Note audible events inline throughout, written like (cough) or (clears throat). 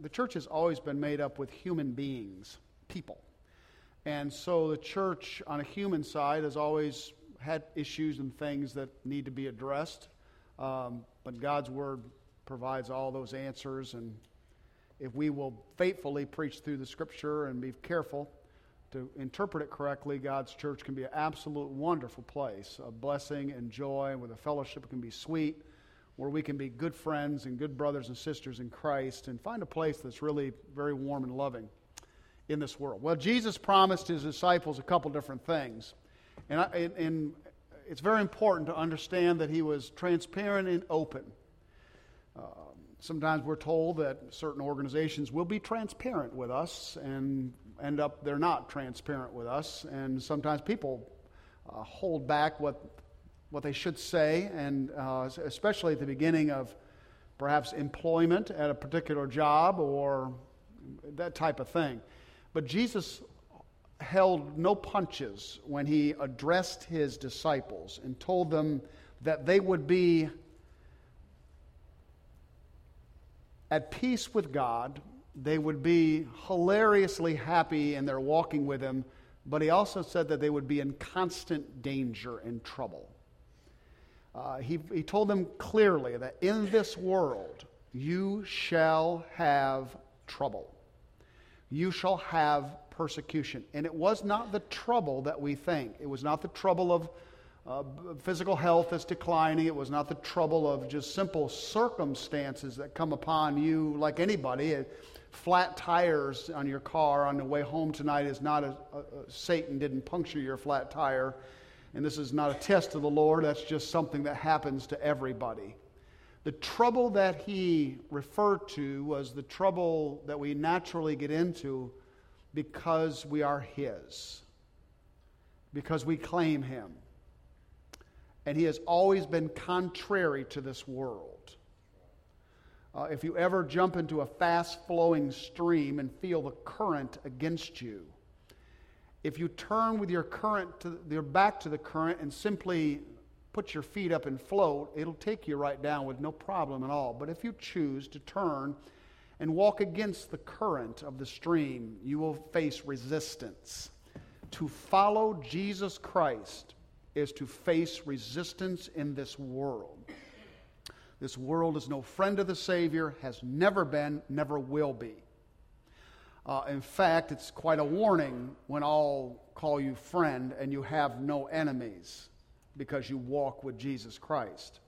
the church has always been made up with human beings, people. And so the church, on a human side, has always had issues and things that need to be addressed. Um, but God's Word provides all those answers. And if we will faithfully preach through the Scripture and be careful to interpret it correctly, God's church can be an absolute wonderful place, a blessing and joy, where the fellowship can be sweet, where we can be good friends and good brothers and sisters in Christ, and find a place that's really very warm and loving in this world. Well, Jesus promised his disciples a couple different things. And, I, and it's very important to understand that he was transparent and open. Uh, sometimes we're told that certain organizations will be transparent with us and end up they're not transparent with us. And sometimes people uh, hold back what, what they should say, and uh, especially at the beginning of perhaps employment at a particular job or that type of thing. But Jesus held no punches when he addressed his disciples and told them that they would be at peace with God, they would be hilariously happy in their walking with him, but he also said that they would be in constant danger and trouble. Uh, he, he told them clearly that in this world you shall have trouble. You shall have persecution. And it was not the trouble that we think. It was not the trouble of uh, physical health that's declining. It was not the trouble of just simple circumstances that come upon you like anybody. It, flat tires on your car on the way home tonight is not a, a, a, Satan didn't puncture your flat tire. And this is not a test of the Lord. That's just something that happens to everybody. The trouble that he referred to was the trouble that we naturally get into because we are His, because we claim Him. And He has always been contrary to this world. Uh, if you ever jump into a fast flowing stream and feel the current against you, if you turn with your current to, your back to the current and simply put your feet up and float, it'll take you right down with no problem at all. But if you choose to turn and walk against the current of the stream, you will face resistance. To follow Jesus Christ is to face resistance in this world. This world is no friend of the Savior, has never been, never will be. Uh, in fact, it's quite a warning when all call you friend and you have no enemies because you walk with Jesus Christ.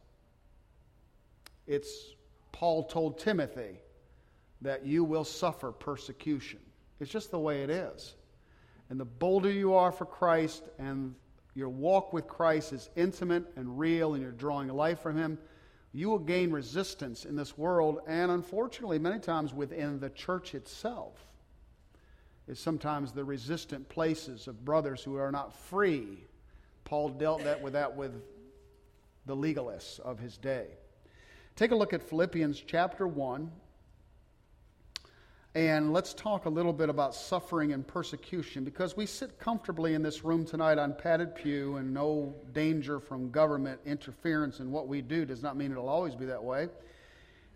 It's Paul told Timothy, that you will suffer persecution. It's just the way it is. And the bolder you are for Christ and your walk with Christ is intimate and real and you're drawing life from Him, you will gain resistance in this world and unfortunately, many times within the church itself. Is sometimes the resistant places of brothers who are not free. Paul dealt that with that with the legalists of his day. Take a look at Philippians chapter 1 and let's talk a little bit about suffering and persecution because we sit comfortably in this room tonight on padded pew and no danger from government interference in what we do does not mean it'll always be that way.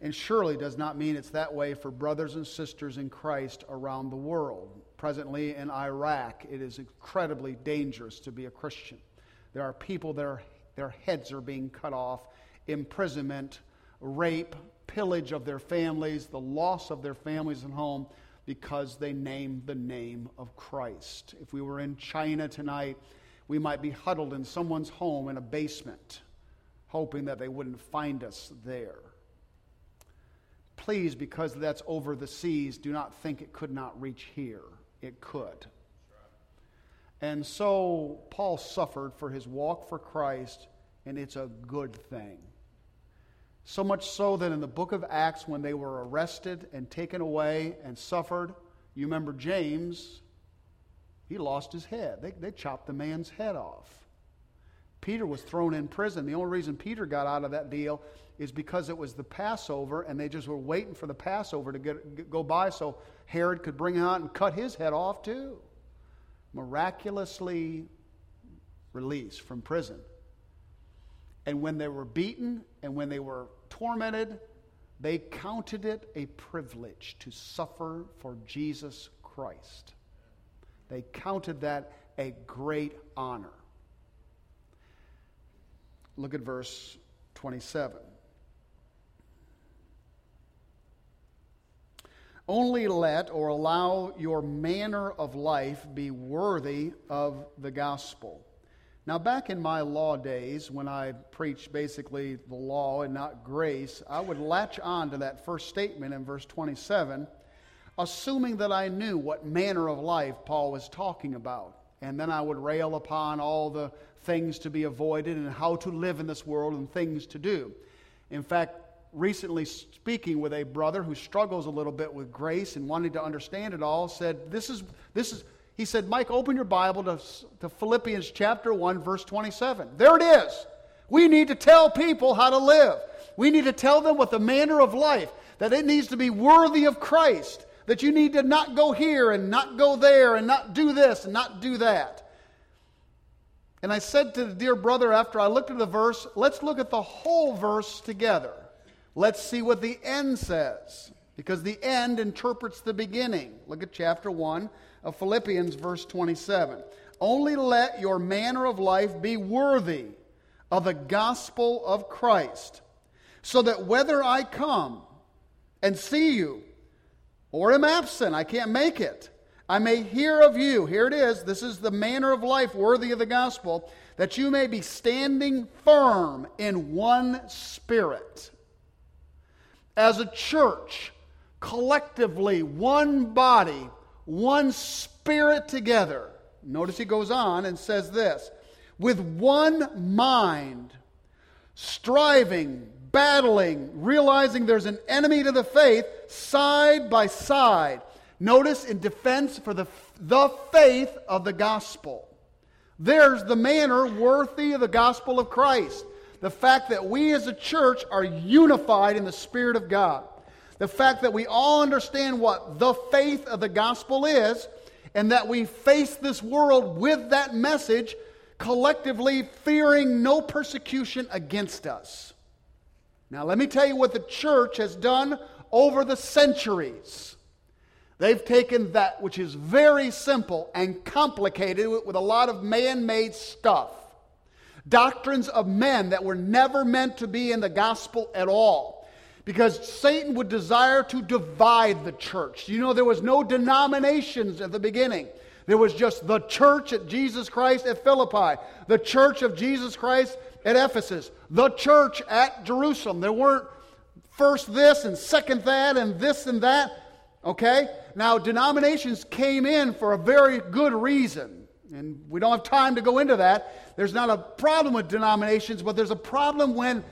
And surely does not mean it's that way for brothers and sisters in Christ around the world. Presently in Iraq, it is incredibly dangerous to be a Christian. There are people that are, their heads are being cut off, imprisonment, rape, pillage of their families, the loss of their families and home because they named the name of Christ. If we were in China tonight, we might be huddled in someone's home in a basement, hoping that they wouldn't find us there. Please, because that's over the seas, do not think it could not reach here. It could. And so Paul suffered for his walk for Christ, and it's a good thing. So much so that in the book of Acts, when they were arrested and taken away and suffered, you remember James, he lost his head. They, they chopped the man's head off. Peter was thrown in prison. The only reason Peter got out of that deal is because it was the Passover and they just were waiting for the Passover to get, go by so Herod could bring him out and cut his head off too. Miraculously released from prison. And when they were beaten and when they were tormented, They counted it a privilege to suffer for Jesus Christ. They counted that a great honor. Look at verse 27. Only let or allow your manner of life be worthy of the gospel. Now, back in my law days, when I preached basically the law and not grace, I would latch on to that first statement in verse 27, assuming that I knew what manner of life Paul was talking about. And then I would rail upon all the things to be avoided and how to live in this world and things to do. In fact, recently speaking with a brother who struggles a little bit with grace and wanting to understand it all, said, This is, this is, he said, Mike, open your Bible to, to Philippians chapter 1, verse 27. There it is. We need to tell people how to live. We need to tell them what the manner of life, that it needs to be worthy of Christ, that you need to not go here and not go there and not do this and not do that. And I said to the dear brother after I looked at the verse, let's look at the whole verse together. Let's see what the end says, because the end interprets the beginning. Look at chapter 1 of Philippians, verse 27. Only let your manner of life be worthy of the gospel of Christ, so that whether I come and see you or am absent, I can't make it, I may hear of you. Here it is. This is the manner of life worthy of the gospel, that you may be standing firm in one spirit. As a church, collectively, one body, one spirit together. Notice he goes on and says this with one mind, striving, battling, realizing there's an enemy to the faith, side by side. Notice in defense for the, the faith of the gospel. There's the manner worthy of the gospel of Christ. The fact that we as a church are unified in the Spirit of God. The fact that we all understand what the faith of the gospel is, and that we face this world with that message, collectively fearing no persecution against us. Now, let me tell you what the church has done over the centuries. They've taken that which is very simple and complicated it with a lot of man made stuff. Doctrines of men that were never meant to be in the gospel at all. Because Satan would desire to divide the church. You know, there was no denominations at the beginning. There was just the church at Jesus Christ at Philippi, the church of Jesus Christ at Ephesus, the church at Jerusalem. There weren't first this and second that and this and that. Okay? Now, denominations came in for a very good reason. And we don't have time to go into that. There's not a problem with denominations, but there's a problem when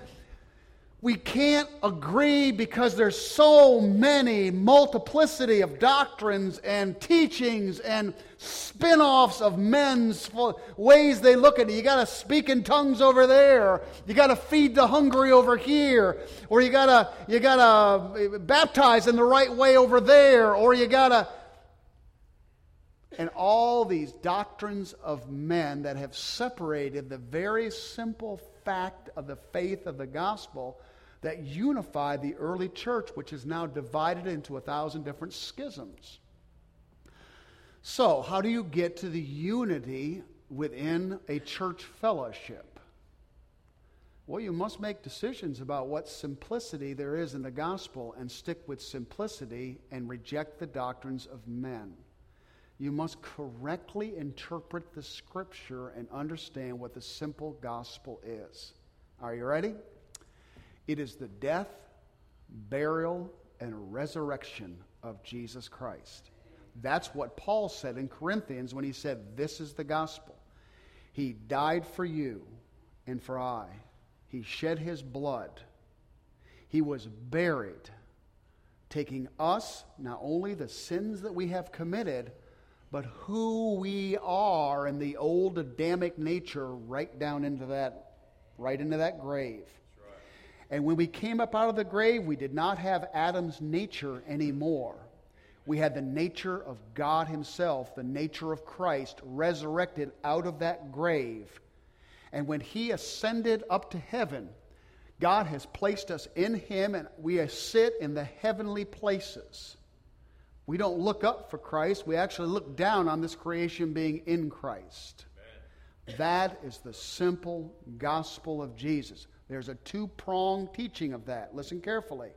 we can't agree because there's so many multiplicity of doctrines and teachings and spin-offs of men's ways they look at it. You got to speak in tongues over there. You got to feed the hungry over here, or you got to you got to uh, baptize in the right way over there, or you got to and all these doctrines of men that have separated the very simple fact of the faith of the gospel that unified the early church, which is now divided into a thousand different schisms. So, how do you get to the unity within a church fellowship? Well, you must make decisions about what simplicity there is in the gospel and stick with simplicity and reject the doctrines of men. You must correctly interpret the scripture and understand what the simple gospel is. Are you ready? It is the death, burial, and resurrection of Jesus Christ. That's what Paul said in Corinthians when he said, This is the gospel. He died for you and for I. He shed his blood. He was buried, taking us, not only the sins that we have committed, but who we are in the old Adamic nature right down into that, right into that grave. And when we came up out of the grave, we did not have Adam's nature anymore. We had the nature of God Himself, the nature of Christ, resurrected out of that grave. And when He ascended up to heaven, God has placed us in Him, and we sit in the heavenly places. We don't look up for Christ, we actually look down on this creation being in Christ. Amen. That is the simple gospel of Jesus. There's a two pronged teaching of that. Listen carefully.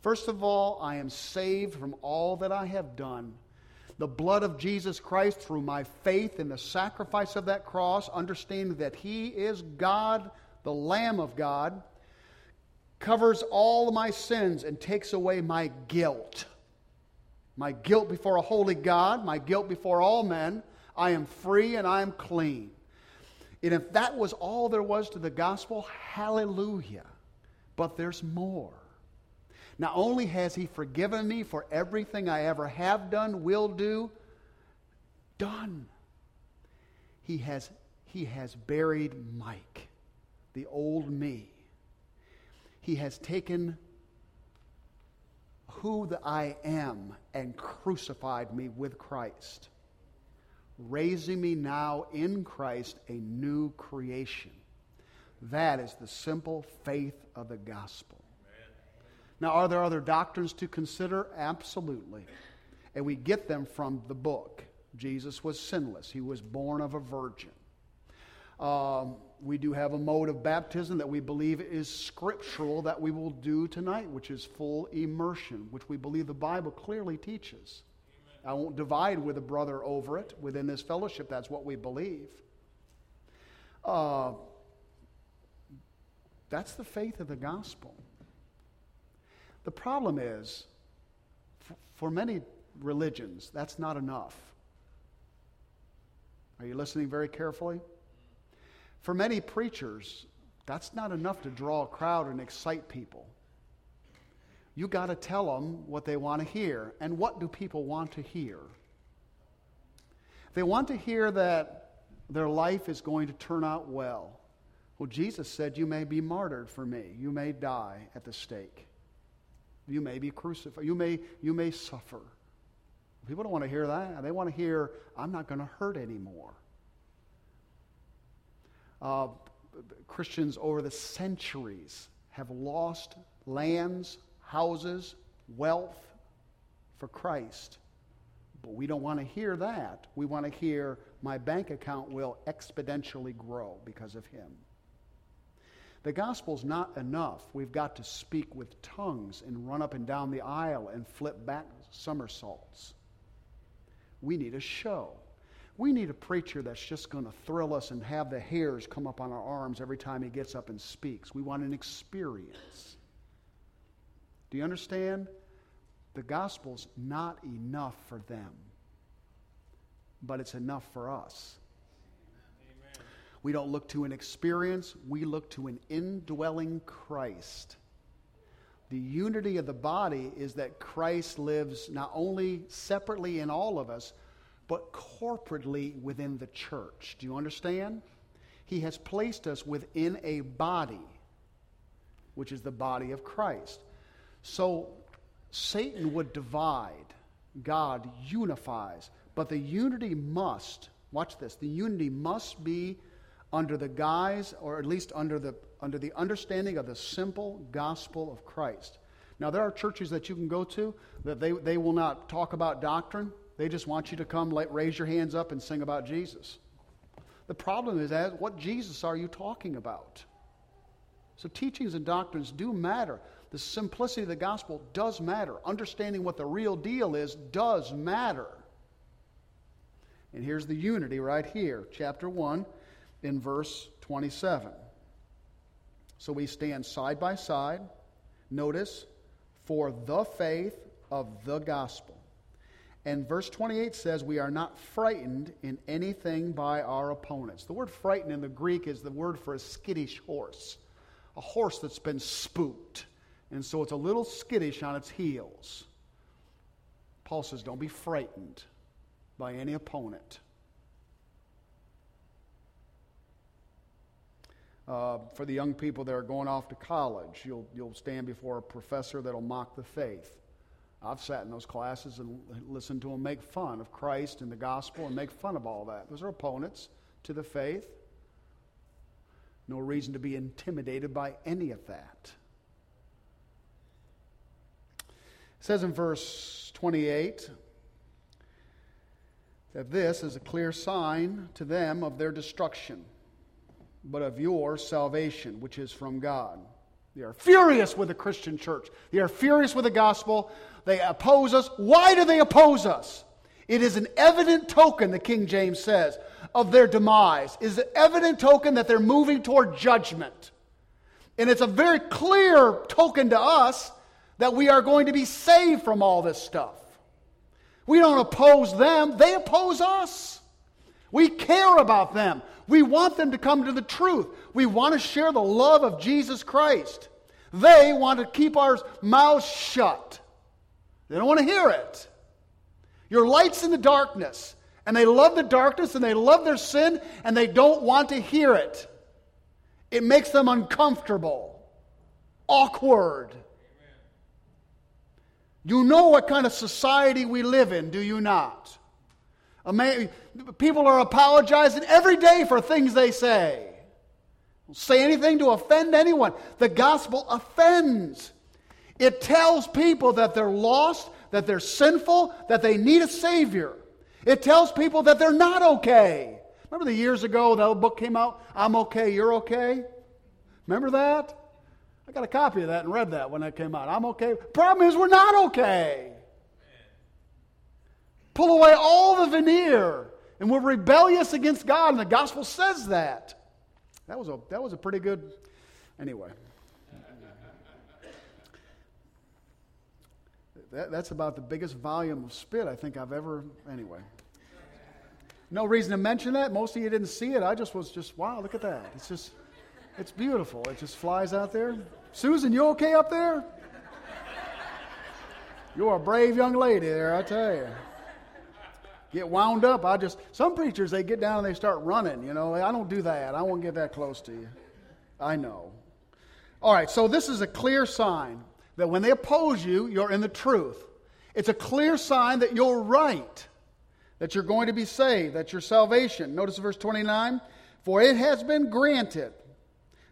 First of all, I am saved from all that I have done. The blood of Jesus Christ, through my faith in the sacrifice of that cross, understanding that He is God, the Lamb of God, covers all my sins and takes away my guilt my guilt before a holy God, my guilt before all men. I am free and I am clean. And if that was all there was to the gospel, hallelujah. But there's more. Not only has He forgiven me for everything I ever have done, will do, done. He has, he has buried Mike, the old me. He has taken who I am and crucified me with Christ, raising me now in Christ a new creation. That is the simple faith of the gospel. Now, are there other doctrines to consider? Absolutely. And we get them from the book. Jesus was sinless, he was born of a virgin. Um, we do have a mode of baptism that we believe is scriptural that we will do tonight, which is full immersion, which we believe the Bible clearly teaches. Amen. I won't divide with a brother over it within this fellowship. That's what we believe. Uh, that's the faith of the gospel. The problem is, for many religions, that's not enough. Are you listening very carefully? For many preachers, that's not enough to draw a crowd and excite people. You got to tell them what they want to hear. And what do people want to hear? They want to hear that their life is going to turn out well. Well, Jesus said, You may be martyred for me. You may die at the stake. You may be crucified. You may, you may suffer. People don't want to hear that. They want to hear, I'm not going to hurt anymore uh, Christians over the centuries have lost lands, houses, wealth for Christ. But we don't want to hear that. We want to hear my bank account will exponentially grow because of him. The gospel's not enough. We've got to speak with tongues and run up and down the aisle and flip back somersaults. We need a show. We need a preacher that's just going to thrill us and have the hairs come up on our arms every time he gets up and speaks. We want an experience. Do you understand? The gospel's not enough for them, but it's enough for us. Amen. We don't look to an experience, we look to an indwelling Christ. The unity of the body is that Christ lives not only separately in all of us, but corporately within the church. Do you understand? He has placed us within a body, which is the body of Christ. So Satan would divide, God unifies, but the unity must, watch this, the unity must be under the guise, or at least under the, under the understanding of the simple gospel of Christ. Now, there are churches that you can go to that they, they will not talk about doctrine. They just want you to come, let, raise your hands up, and sing about Jesus. The problem is, that, what Jesus are you talking about? So, teachings and doctrines do matter. The simplicity of the gospel does matter. Understanding what the real deal is does matter. And here's the unity right here, chapter 1, in verse 27. So we stand side by side. Notice, for the faith of the gospel and verse 28 says, We are not frightened in anything by our opponents. The word frightened in the Greek is the word for a skittish horse, a horse that's been spooked. And so it's a little skittish on its heels. Paul says, Don't be frightened by any opponent. Uh, for the young people that are going off to college, you'll, you'll stand before a professor that'll mock the faith. I've sat in those classes and listened to them make fun of Christ and the gospel and make fun of all that. Those are opponents to the faith. No reason to be intimidated by any of that. It says in verse 28 that this is a clear sign to them of their destruction, but of your salvation, which is from God. They are furious with the Christian church. They are furious with the gospel. They oppose us. Why do they oppose us? It is an evident token, the King James says, of their demise. It is an evident token that they're moving toward judgment. And it's a very clear token to us that we are going to be saved from all this stuff. We don't oppose them, they oppose us. We care about them. We want them to come to the truth. We want to share the love of Jesus Christ. They want to keep our mouths shut. They don't want to hear it. Your light's in the darkness, and they love the darkness and they love their sin, and they don't want to hear it. It makes them uncomfortable, awkward. You know what kind of society we live in, do you not? People are apologizing every day for things they say. Say anything to offend anyone. The gospel offends. It tells people that they're lost, that they're sinful, that they need a Savior. It tells people that they're not okay. Remember the years ago that book came out, I'm okay, you're okay? Remember that? I got a copy of that and read that when that came out. I'm okay. Problem is, we're not okay. Pull away all the veneer, and we're rebellious against God, and the gospel says that. That was a, that was a pretty good. Anyway. That, that's about the biggest volume of spit I think I've ever. Anyway. No reason to mention that. Most of you didn't see it. I just was just, wow, look at that. It's just, it's beautiful. It just flies out there. Susan, you okay up there? You're a brave young lady there, I tell you. Get wound up. I just, some preachers, they get down and they start running. You know, I don't do that. I won't get that close to you. I know. All right, so this is a clear sign that when they oppose you, you're in the truth. It's a clear sign that you're right, that you're going to be saved, that your salvation. Notice verse 29 For it has been granted.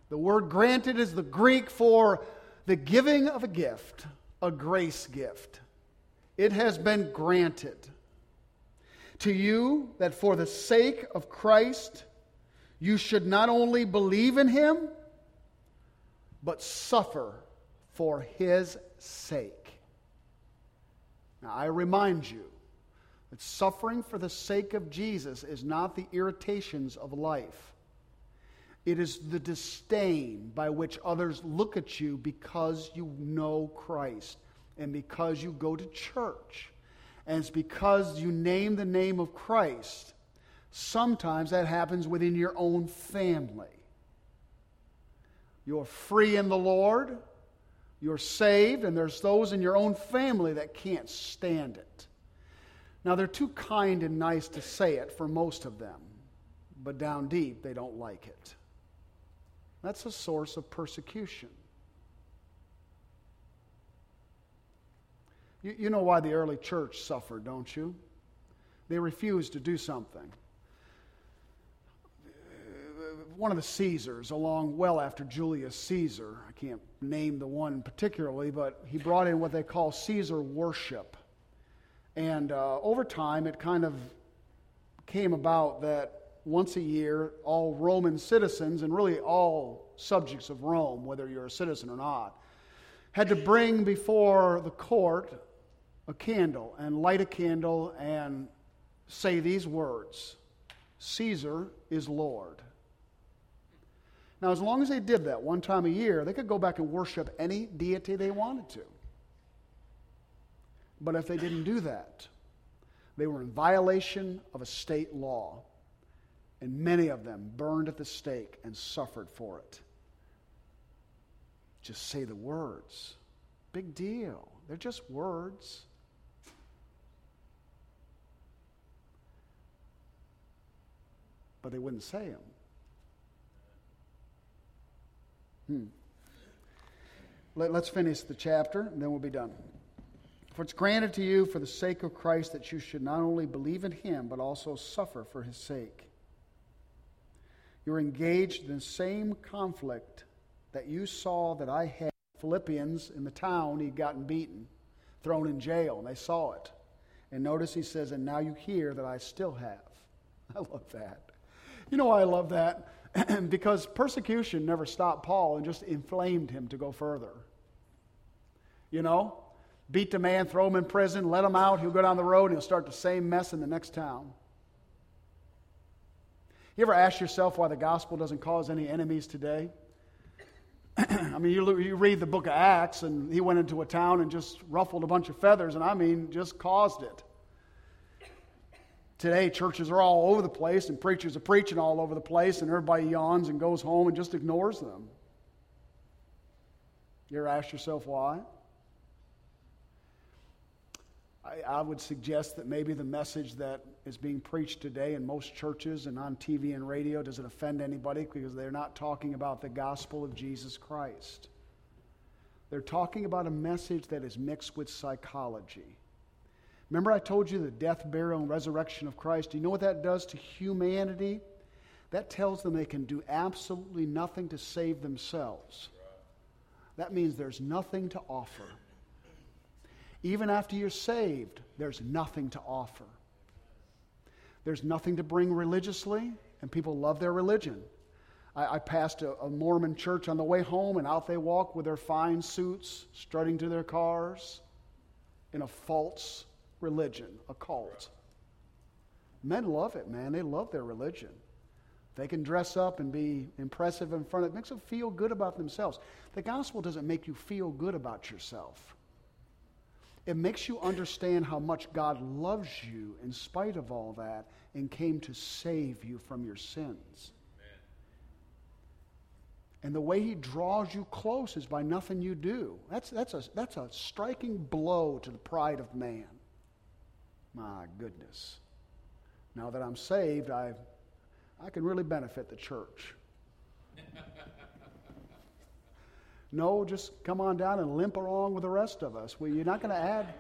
The word granted is the Greek for the giving of a gift, a grace gift. It has been granted to you that for the sake of Christ, you should not only believe in him, but suffer for his sake. Now, I remind you that suffering for the sake of Jesus is not the irritations of life. It is the disdain by which others look at you because you know Christ and because you go to church. And it's because you name the name of Christ. Sometimes that happens within your own family. You're free in the Lord you're saved, and there's those in your own family that can't stand it. Now, they're too kind and nice to say it for most of them, but down deep, they don't like it. That's a source of persecution. You, you know why the early church suffered, don't you? They refused to do something one of the Caesars, along well after Julius Caesar. I can't name the one particularly, but he brought in what they call Caesar worship. And uh, over time, it kind of came about that once a year, all Roman citizens, and really all subjects of Rome, whether you're a citizen or not, had to bring before the court a candle and light a candle and say these words Caesar is Lord. Now, as long as they did that one time a year, they could go back and worship any deity they wanted to. But if they didn't do that, they were in violation of a state law. And many of them burned at the stake and suffered for it. Just say the words. Big deal. They're just words. But they wouldn't say them. Hmm. Let, us finish the chapter, and then we'll be done. For it's granted to you for the sake of Christ that you should not only believe in him, but also suffer for his sake. You're engaged in the same conflict that you saw that I had. Philippians in the town, he'd gotten beaten, thrown in jail, and they saw it. And notice he says, And now you hear that I still have. (laughs) I love that. You know why I love that? (clears throat) because persecution never stopped Paul and just inflamed him to go further. You know? Beat the man, throw him in prison, let him out, he'll go down the road, and he'll start the same mess in the next town. You ever ask yourself why the gospel doesn't cause any enemies today? (clears throat) I mean, you, you read the book of Acts, and he went into a town and just ruffled a bunch of feathers, and I mean, just caused it. Today, churches are all over the place, and preachers are preaching all over the place, and everybody yawns and goes home and just ignores them. You ever ask yourself why? I, I, would suggest that maybe the message that is being preached today in most churches and on TV and radio doesn't offend anybody because they're not talking about the gospel of Jesus Christ. They're talking about a message that is mixed with psychology. Remember, I told you the death, burial, and resurrection of Christ? Do you know what that does to humanity? That tells them they can do absolutely nothing to save themselves. That means there's nothing to offer. Even after you're saved, there's nothing to offer. There's nothing to bring religiously, and people love their religion. I, I passed a, a Mormon church on the way home, and out they walk with their fine suits, strutting to their cars in a false religion, a cult. Men love it, man. They love their religion. They can dress up and be impressive in front of it. it makes them feel good about themselves. The gospel doesn't make you feel good about yourself. It makes you understand how much God loves you in spite of all that and came to save you from your sins. Amen. And the way he draws you close is by nothing you do. That's, that's, a, that's a striking blow to the pride of man. My goodness. Now that I'm saved, I, I can really benefit the church. (laughs) No, just come on down and limp along with the rest of us. Well, you're not going to add,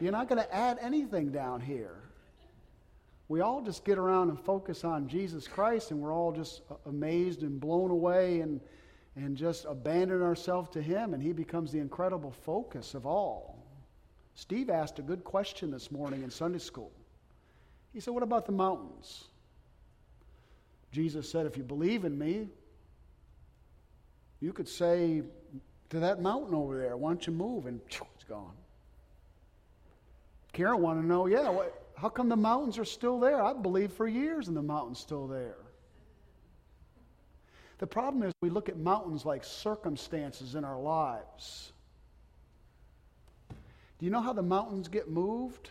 you're not going to add anything down here. We all just get around and focus on Jesus Christ, and we're all just amazed and blown away and, and just abandon ourselves to Him, and He becomes the incredible focus of all. Steve asked a good question this morning in Sunday school. He said, What about the mountains? Jesus said, If you believe in me, you could say to that mountain over there, why don't you move? And it's gone. Karen wanted to know, yeah, what, how come the mountains are still there? I believed for years and the mountain's still there. The problem is we look at mountains like circumstances in our lives. Do you know how the mountains get moved?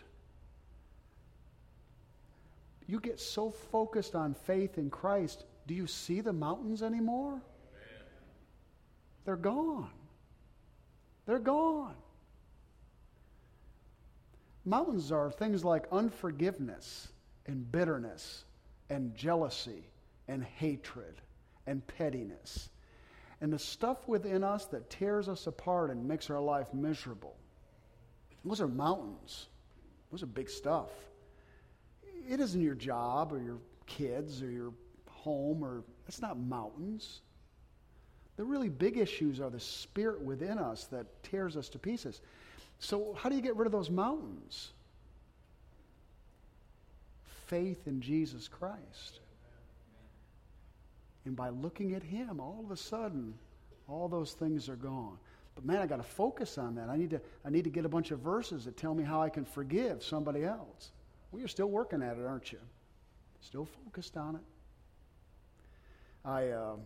You get so focused on faith in Christ, do you see the mountains anymore? They're gone. They're gone. Mountains are things like unforgiveness and bitterness and jealousy and hatred and pettiness and the stuff within us that tears us apart and makes our life miserable. Those are mountains. Those are big stuff. It isn't your job or your kids or your home or it's not mountains. The really big issues are the spirit within us that tears us to pieces. So, how do you get rid of those mountains? Faith in Jesus Christ. And by looking at Him, all of a sudden, all those things are gone. But man, I got to focus on that. I need to, I need to get a bunch of verses that tell me how I can forgive somebody else. Well, you're still working at it, aren't you? Still focused on it. I. Uh,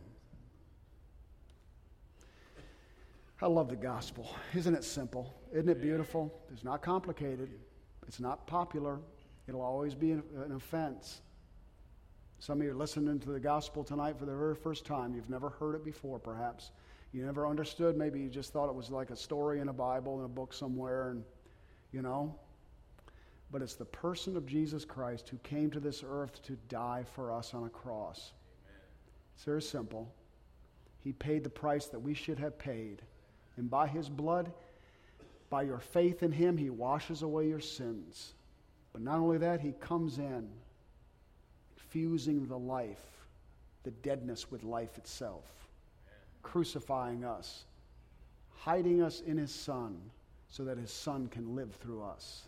I love the gospel. Isn't it simple? Isn't it beautiful? It's not complicated. It's not popular. It'll always be an, offense. Some of you are listening to the gospel tonight for the very first time. You've never heard it before, perhaps. You never understood. Maybe you just thought it was like a story in a Bible, in a book somewhere, and, you know. But it's the person of Jesus Christ who came to this earth to die for us on a cross. Amen. It's very simple. He paid the price that we should have paid. And by his blood, by your faith in him, he washes away your sins. But not only that, he comes in, fusing the life the deadness with life itself, crucifying us, hiding us in his Son so that his Son can live through us.